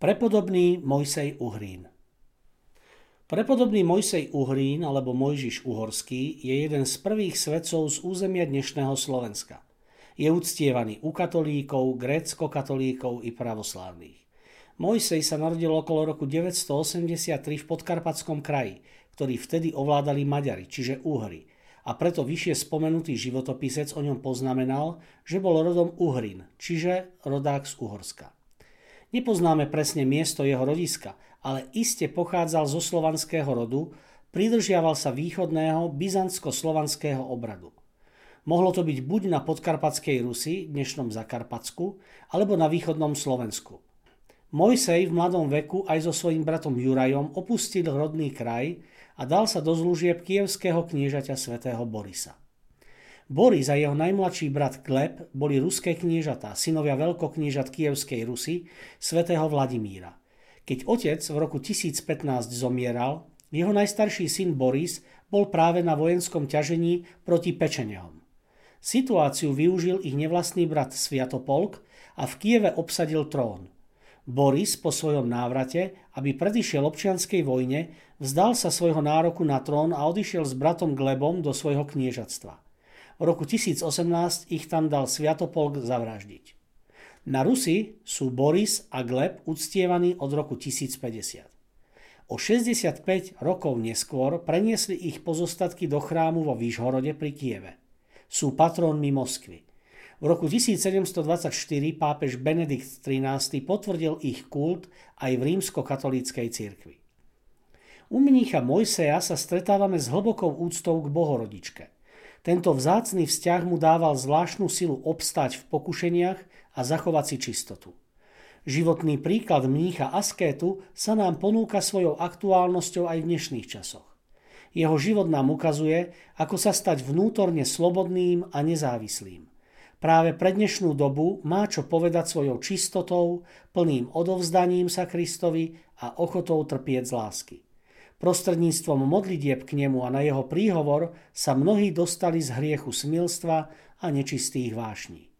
Prepodobný Mojsej Uhrín Prepodobný Mojsej Uhrín alebo Mojžiš Uhorský je jeden z prvých svedcov z územia dnešného Slovenska. Je uctievaný u katolíkov, grécko-katolíkov i pravoslávnych. Mojsej sa narodil okolo roku 983 v podkarpatskom kraji, ktorý vtedy ovládali Maďari, čiže Uhry, a preto vyššie spomenutý životopisec o ňom poznamenal, že bol rodom Uhrin, čiže rodák z Uhorska. Nepoznáme presne miesto jeho rodiska, ale iste pochádzal zo slovanského rodu, pridržiaval sa východného byzantsko-slovanského obradu. Mohlo to byť buď na podkarpatskej Rusi, dnešnom Zakarpatsku, alebo na východnom Slovensku. Mojsej v mladom veku aj so svojím bratom Jurajom opustil rodný kraj a dal sa do zlužieb kievského kniežaťa svätého Borisa. Boris a jeho najmladší brat Klep boli ruské kniežatá, synovia veľkokniežat Kievskej Rusy, svätého Vladimíra. Keď otec v roku 1015 zomieral, jeho najstarší syn Boris bol práve na vojenskom ťažení proti Pečenehom. Situáciu využil ich nevlastný brat Sviatopolk a v Kieve obsadil trón. Boris po svojom návrate, aby predišiel občianskej vojne, vzdal sa svojho nároku na trón a odišiel s bratom Glebom do svojho kniežatstva. V roku 1018 ich tam dal Sviatopolk zavraždiť. Na Rusi sú Boris a Gleb uctievaní od roku 1050. O 65 rokov neskôr preniesli ich pozostatky do chrámu vo Výžhorode pri Kieve. Sú patrónmi Moskvy. V roku 1724 pápež Benedikt XIII potvrdil ich kult aj v rímsko-katolíckej cirkvi. U mnícha Mojseja sa stretávame s hlbokou úctou k Bohorodičke – tento vzácný vzťah mu dával zvláštnu silu obstať v pokušeniach a zachovať si čistotu. Životný príklad mnícha askétu sa nám ponúka svojou aktuálnosťou aj v dnešných časoch. Jeho život nám ukazuje, ako sa stať vnútorne slobodným a nezávislým. Práve pre dnešnú dobu má čo povedať svojou čistotou, plným odovzdaním sa Kristovi a ochotou trpieť z lásky. Prostredníctvom modlitieb k nemu a na jeho príhovor sa mnohí dostali z hriechu smilstva a nečistých vášní.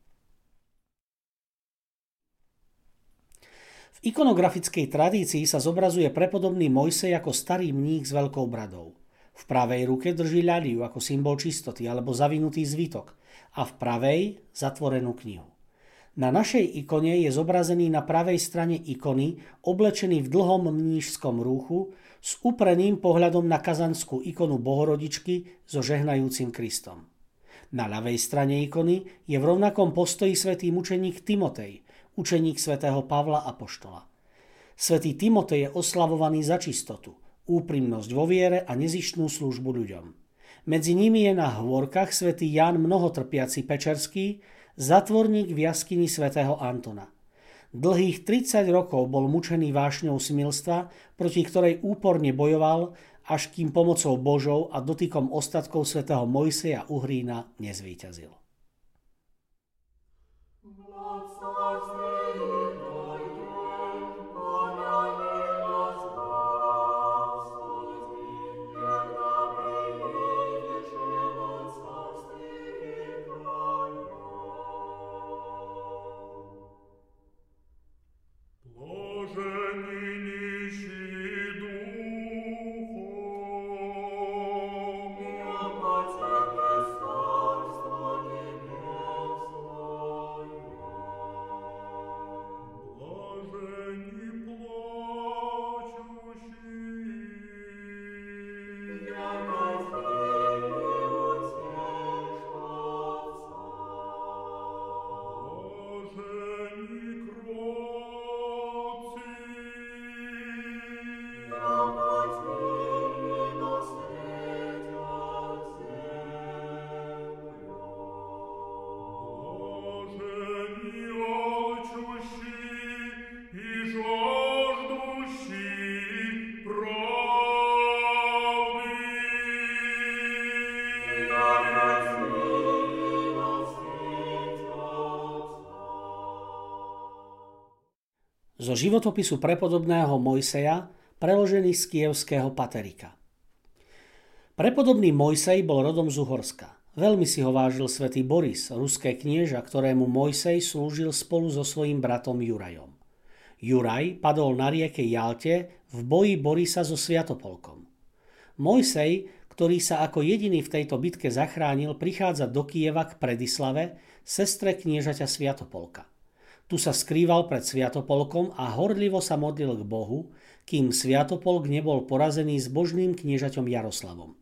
V ikonografickej tradícii sa zobrazuje prepodobný Mojsej ako starý mních s veľkou bradou. V pravej ruke drží ľadiu ako symbol čistoty alebo zavinutý zvitok a v pravej zatvorenú knihu. Na našej ikone je zobrazený na pravej strane ikony oblečený v dlhom mnížskom rúchu s upreným pohľadom na kazanskú ikonu Bohorodičky so žehnajúcim Kristom. Na ľavej strane ikony je v rovnakom postoji svätý mučeník Timotej, učeník svätého Pavla Apoštola. Svetý Timotej je oslavovaný za čistotu, úprimnosť vo viere a nezištnú službu ľuďom. Medzi nimi je na hôrkach svätý Jan mnohotrpiaci Pečerský, zatvorník v jaskyni svätého Antona – Dlhých 30 rokov bol mučený vášňou smilstva, proti ktorej úporne bojoval, až kým pomocou Božou a dotykom ostatkov svätého Mojseja Uhrína nezvíťazil. Signore. Zo životopisu prepodobného Mojseja, preložený z kievského Paterika. Prepodobný Mojsej bol rodom z Uhorska. Veľmi si ho vážil svätý Boris, ruské knieža, ktorému Mojsej slúžil spolu so svojím bratom Jurajom. Juraj padol na rieke Jalte v boji Borisa so Sviatopolkom. Mojsej, ktorý sa ako jediný v tejto bitke zachránil, prichádza do Kieva k Predislave, sestre kniežaťa Sviatopolka. Tu sa skrýval pred Sviatopolkom a horlivo sa modlil k Bohu, kým Sviatopolk nebol porazený s božným kniežaťom Jaroslavom.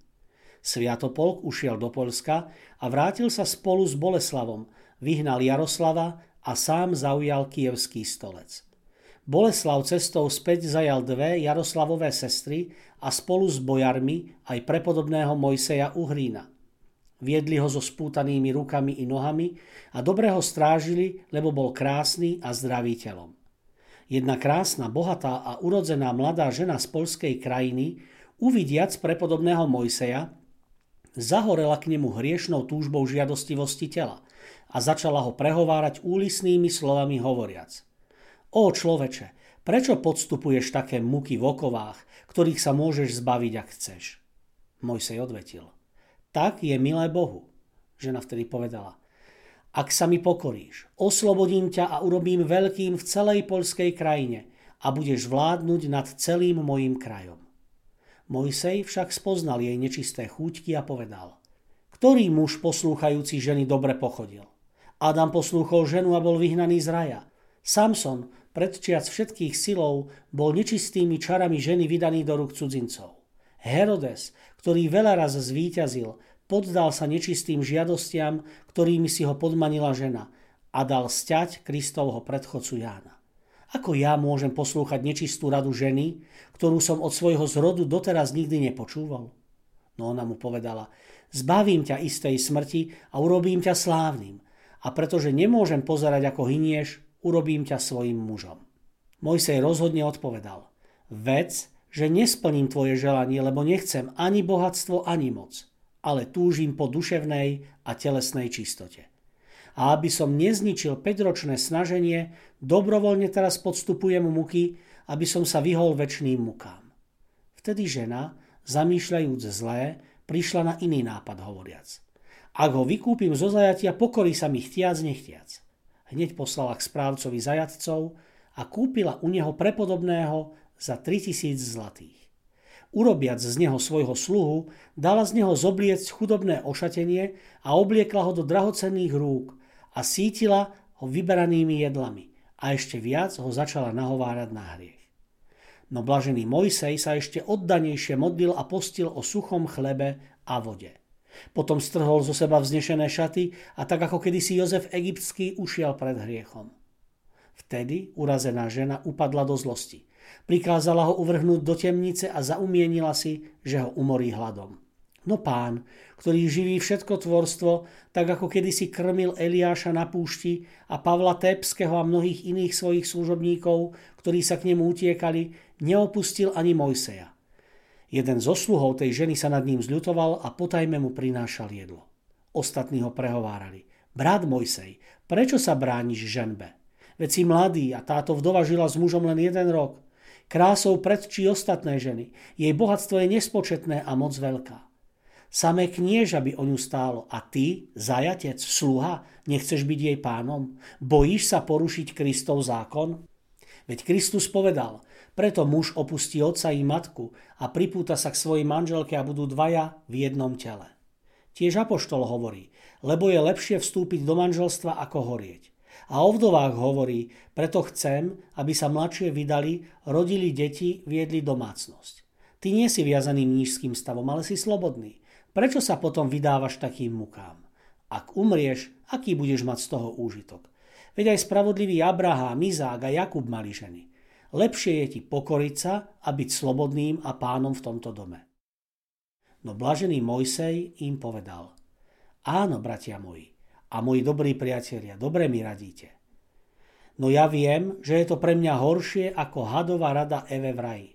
Sviatopolk ušiel do Polska a vrátil sa spolu s Boleslavom, vyhnal Jaroslava a sám zaujal kievský stolec. Boleslav cestou späť zajal dve Jaroslavové sestry a spolu s bojarmi aj prepodobného Mojseja Uhrína – Viedli ho so spútanými rukami i nohami a dobre ho strážili, lebo bol krásny a zdravý telom. Jedna krásna, bohatá a urodzená mladá žena z polskej krajiny, uvidiac prepodobného Mojseja, zahorela k nemu hriešnou túžbou žiadostivosti tela a začala ho prehovárať úlisnými slovami hovoriac. O človeče, prečo podstupuješ také muky v okovách, ktorých sa môžeš zbaviť, ak chceš? Mojsej odvetil – tak je milé Bohu. Žena vtedy povedala, ak sa mi pokoríš, oslobodím ťa a urobím veľkým v celej poľskej krajine a budeš vládnuť nad celým mojim krajom. Mojsej však spoznal jej nečisté chúťky a povedal, ktorý muž poslúchajúci ženy dobre pochodil. Adam poslúchol ženu a bol vyhnaný z raja. Samson, predčiac všetkých silov, bol nečistými čarami ženy vydaný do rúk cudzincov. Herodes, ktorý veľa raz zvíťazil, poddal sa nečistým žiadostiam, ktorými si ho podmanila žena a dal stať Kristovho predchodcu Jána. Ako ja môžem poslúchať nečistú radu ženy, ktorú som od svojho zrodu doteraz nikdy nepočúval? No ona mu povedala, zbavím ťa istej smrti a urobím ťa slávnym. A pretože nemôžem pozerať ako hynieš, urobím ťa svojim mužom. Mojsej rozhodne odpovedal, vec, že nesplním tvoje želanie, lebo nechcem ani bohatstvo, ani moc ale túžim po duševnej a telesnej čistote. A aby som nezničil 5-ročné snaženie, dobrovoľne teraz podstupujem muky, aby som sa vyhol väčšným mukám. Vtedy žena, zamýšľajúc zlé, prišla na iný nápad hovoriac. Ak ho vykúpim zo zajatia, pokorí sa mi chtiac nechtiac. Hneď poslala k správcovi zajatcov a kúpila u neho prepodobného za 3000 zlatých. Urobiac z neho svojho sluhu, dala z neho zobliecť chudobné ošatenie a obliekla ho do drahocenných rúk a sítila ho vyberanými jedlami a ešte viac ho začala nahovárať na hriech. No blažený Mojsej sa ešte oddanejšie modlil a postil o suchom chlebe a vode. Potom strhol zo seba vznešené šaty a tak ako kedysi Jozef Egyptský ušiel pred hriechom. Vtedy urazená žena upadla do zlosti. Prikázala ho uvrhnúť do temnice a zaumienila si, že ho umorí hladom. No pán, ktorý živí všetko tvorstvo, tak ako kedysi krmil Eliáša na púšti a Pavla Tepského a mnohých iných svojich služobníkov, ktorí sa k nemu utiekali, neopustil ani Mojseja. Jeden zo sluhov tej ženy sa nad ním zľutoval a potajme mu prinášal jedlo. Ostatní ho prehovárali. Brat Mojsej, prečo sa brániš ženbe? Veď si mladý a táto vdova žila s mužom len jeden rok. Krásou predčí ostatné ženy. Jej bohatstvo je nespočetné a moc veľká. Samé knieža by o ňu stálo. A ty, zajatec, sluha, nechceš byť jej pánom? Bojíš sa porušiť Kristov zákon? Veď Kristus povedal, preto muž opustí otca i matku a pripúta sa k svojej manželke a budú dvaja v jednom tele. Tiež Apoštol hovorí, lebo je lepšie vstúpiť do manželstva ako horieť. A o vdovách hovorí, preto chcem, aby sa mladšie vydali, rodili deti, viedli domácnosť. Ty nie si viazaný nížským stavom, ale si slobodný. Prečo sa potom vydávaš takým mukám? Ak umrieš, aký budeš mať z toho úžitok? Veď aj spravodlivý Abraham, Izák a Jakub mali ženy. Lepšie je ti pokoriť sa a byť slobodným a pánom v tomto dome. No blažený Mojsej im povedal. Áno, bratia moji, a moji dobrí priatelia, dobre mi radíte. No ja viem, že je to pre mňa horšie ako hadová rada Eve v raji.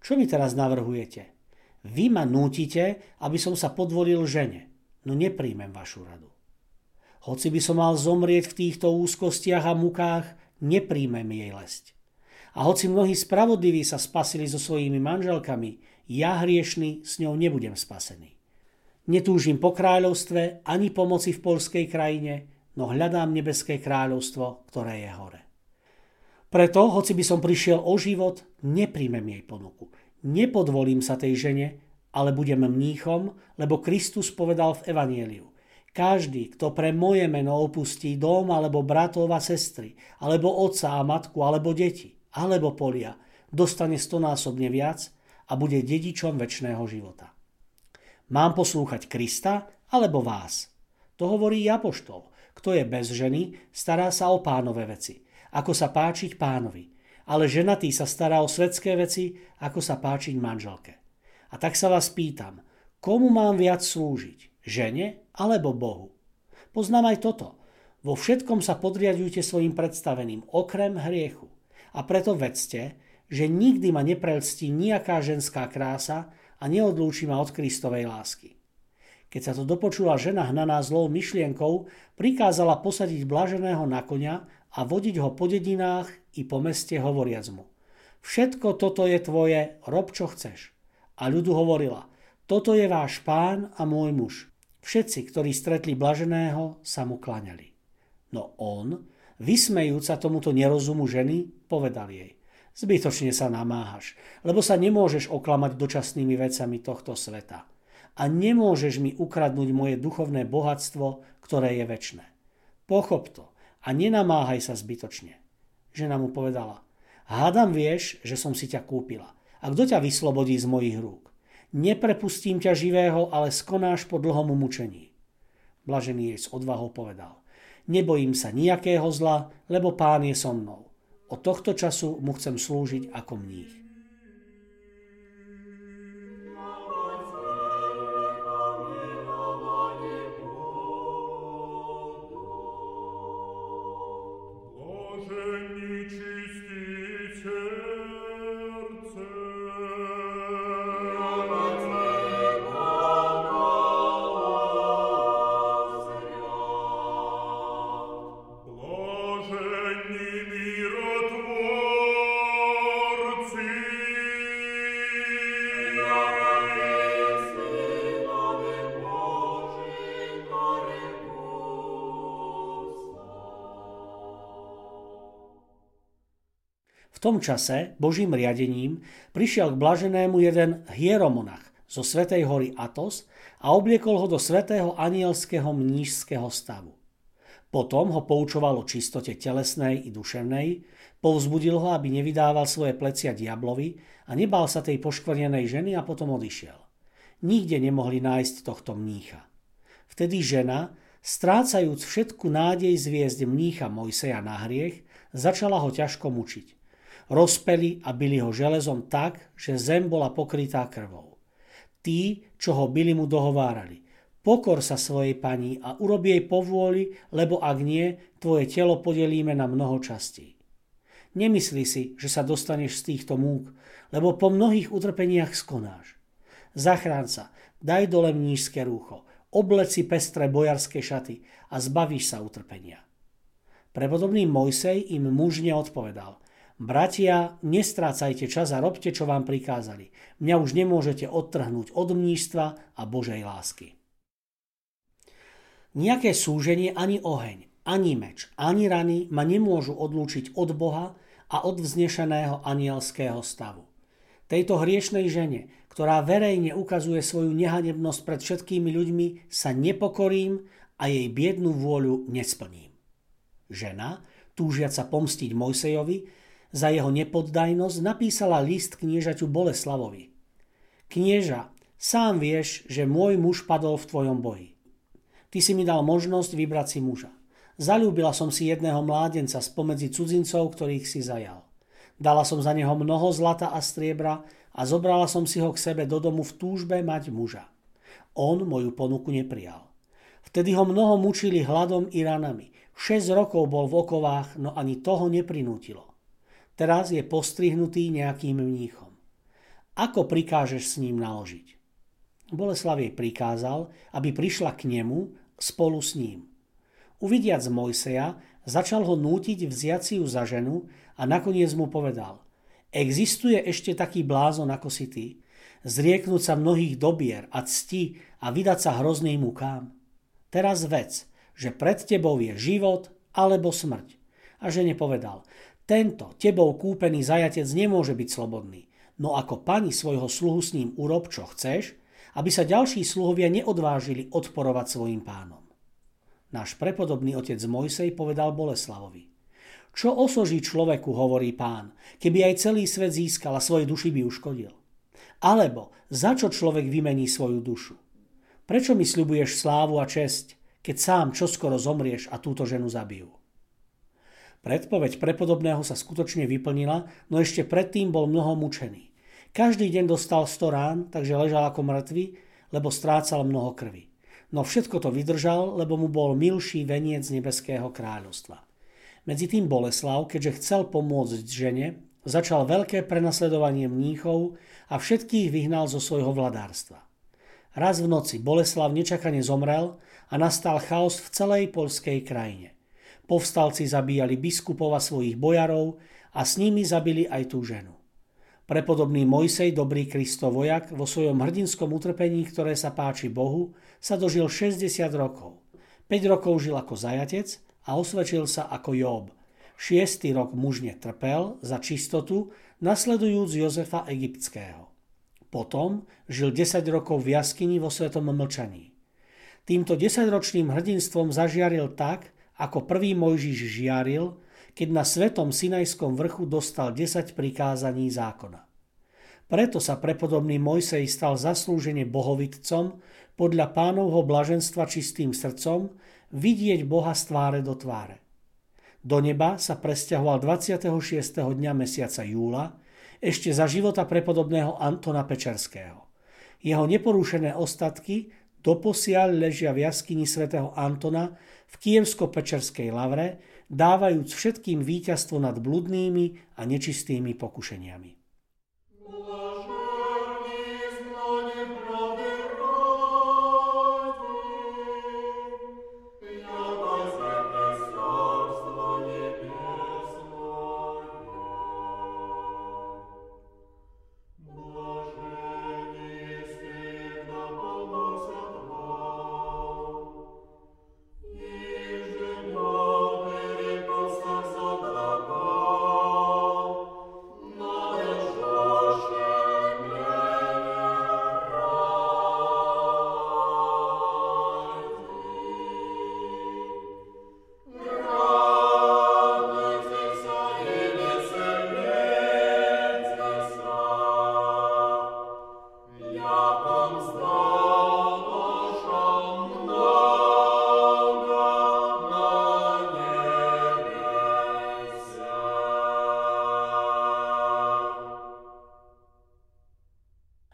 Čo mi teraz navrhujete? Vy ma nútite, aby som sa podvolil žene, no nepríjmem vašu radu. Hoci by som mal zomrieť v týchto úzkostiach a mukách, nepríjmem jej lesť. A hoci mnohí spravodliví sa spasili so svojimi manželkami, ja hriešný s ňou nebudem spasený. Netúžim po kráľovstve ani pomoci v polskej krajine, no hľadám nebeské kráľovstvo, ktoré je hore. Preto, hoci by som prišiel o život, nepríjmem jej ponuku. Nepodvolím sa tej žene, ale budem mníchom, lebo Kristus povedal v Evanieliu. Každý, kto pre moje meno opustí dom alebo bratov a sestry, alebo otca a matku, alebo deti, alebo polia, dostane stonásobne viac a bude dedičom väčšného života. Mám poslúchať Krista alebo vás? To hovorí Apoštol. Kto je bez ženy, stará sa o pánové veci, ako sa páčiť pánovi. Ale ženatý sa stará o svetské veci, ako sa páčiť manželke. A tak sa vás pýtam, komu mám viac slúžiť? Žene alebo Bohu? Poznám aj toto. Vo všetkom sa podriadujte svojim predstaveným, okrem hriechu. A preto vedzte, že nikdy ma neprelstí nejaká ženská krása a neodlúči ma od Kristovej lásky. Keď sa to dopočula žena hnaná zlou myšlienkou, prikázala posadiť blaženého na konia a vodiť ho po dedinách i po meste hovoriac mu. Všetko toto je tvoje, rob čo chceš. A ľudu hovorila, toto je váš pán a môj muž. Všetci, ktorí stretli blaženého, sa mu klaňali. No on, vysmejúc sa tomuto nerozumu ženy, povedal jej, zbytočne sa namáhaš, lebo sa nemôžeš oklamať dočasnými vecami tohto sveta a nemôžeš mi ukradnúť moje duchovné bohatstvo, ktoré je väčné. Pochop to a nenamáhaj sa zbytočne. Žena mu povedala, hádam vieš, že som si ťa kúpila. A kto ťa vyslobodí z mojich rúk? Neprepustím ťa živého, ale skonáš po dlhom mučení. Blažený jej s odvahou povedal, nebojím sa nejakého zla, lebo pán je so mnou. Od tohto času mu chcem slúžiť ako mních. V tom čase, Božím riadením, prišiel k blaženému jeden hieromonach zo Svetej hory Atos a obliekol ho do svetého anielského mnížského stavu. Potom ho poučoval o čistote telesnej i duševnej, povzbudil ho, aby nevydával svoje plecia diablovi a nebal sa tej poškvrnenej ženy a potom odišiel. Nikde nemohli nájsť tohto mnícha. Vtedy žena, strácajúc všetku nádej zviezť mnícha Mojseja na hriech, začala ho ťažko mučiť. Rozpeli a byli ho železom tak, že zem bola pokrytá krvou. Tí, čo ho byli, mu dohovárali. Pokor sa svojej pani a urobi jej povôli, lebo ak nie, tvoje telo podelíme na mnoho častí. Nemyslí si, že sa dostaneš z týchto múk, lebo po mnohých utrpeniach skonáš. Zachrán sa, daj dole mnížské rúcho, obleci pestré bojarské šaty a zbavíš sa utrpenia. Prepodobný Mojsej im mužne odpovedal – Bratia, nestrácajte čas a robte, čo vám prikázali. Mňa už nemôžete odtrhnúť od mníštva a Božej lásky. Nejaké súženie ani oheň, ani meč, ani rany ma nemôžu odlúčiť od Boha a od vznešeného anielského stavu. Tejto hriešnej žene, ktorá verejne ukazuje svoju nehanebnosť pred všetkými ľuďmi, sa nepokorím a jej biednú vôľu nesplním. Žena, túžiaca pomstiť Mojsejovi, za jeho nepoddajnosť napísala list kniežaťu Boleslavovi. Knieža, sám vieš, že môj muž padol v tvojom boji. Ty si mi dal možnosť vybrať si muža. Zalúbila som si jedného mládenca spomedzi cudzincov, ktorých si zajal. Dala som za neho mnoho zlata a striebra a zobrala som si ho k sebe do domu v túžbe mať muža. On moju ponuku neprijal. Vtedy ho mnoho mučili hladom i ranami. 6 rokov bol v okovách, no ani toho neprinútilo. Teraz je postrihnutý nejakým mníchom. Ako prikážeš s ním naložiť? Boleslav jej prikázal, aby prišla k nemu spolu s ním. Uvidiac Mojseja, začal ho nútiť vziať si ju za ženu a nakoniec mu povedal Existuje ešte taký blázon ako si ty? Zrieknúť sa mnohých dobier a cti a vydať sa hrozným mukám? Teraz vec, že pred tebou je život alebo smrť. A žene povedal, tento tebou kúpený zajatec nemôže byť slobodný, no ako pani svojho sluhu s ním urob, čo chceš, aby sa ďalší sluhovia neodvážili odporovať svojim pánom. Náš prepodobný otec Mojsej povedal Boleslavovi. Čo osoží človeku, hovorí pán, keby aj celý svet získal a svoje duši by uškodil? Alebo za čo človek vymení svoju dušu? Prečo mi sľubuješ slávu a česť, keď sám čoskoro zomrieš a túto ženu zabijú. Predpoveď prepodobného sa skutočne vyplnila, no ešte predtým bol mnoho mučený. Každý deň dostal 100 rán, takže ležal ako mŕtvy, lebo strácal mnoho krvi. No všetko to vydržal, lebo mu bol milší veniec nebeského kráľovstva. Medzi tým Boleslav, keďže chcel pomôcť žene, začal veľké prenasledovanie mníchov a všetkých vyhnal zo svojho vladárstva. Raz v noci Boleslav nečakane zomrel a nastal chaos v celej poľskej krajine. Povstalci zabíjali biskupov a svojich bojarov a s nimi zabili aj tú ženu. Prepodobný Mojsej, dobrý Kristo vojak, vo svojom hrdinskom utrpení, ktoré sa páči Bohu, sa dožil 60 rokov. 5 rokov žil ako zajatec a osvedčil sa ako Job. Šiestý rok mužne trpel za čistotu, nasledujúc Jozefa Egyptského. Potom žil 10 rokov v jaskyni vo svetom mlčaní. Týmto desaťročným hrdinstvom zažiaril tak, ako prvý Mojžiš žiaril, keď na svetom Sinajskom vrchu dostal 10 prikázaní zákona. Preto sa prepodobný Mojsej stal zaslúžene bohovitcom podľa pánovho blaženstva čistým srdcom vidieť Boha z tváre do tváre. Do neba sa presťahoval 26. dňa mesiaca júla, ešte za života prepodobného Antona Pečerského. Jeho neporušené ostatky doposiaľ ležia v jaskyni svätého Antona v Kievsko-Pečerskej lavre, dávajúc všetkým víťazstvo nad bludnými a nečistými pokušeniami.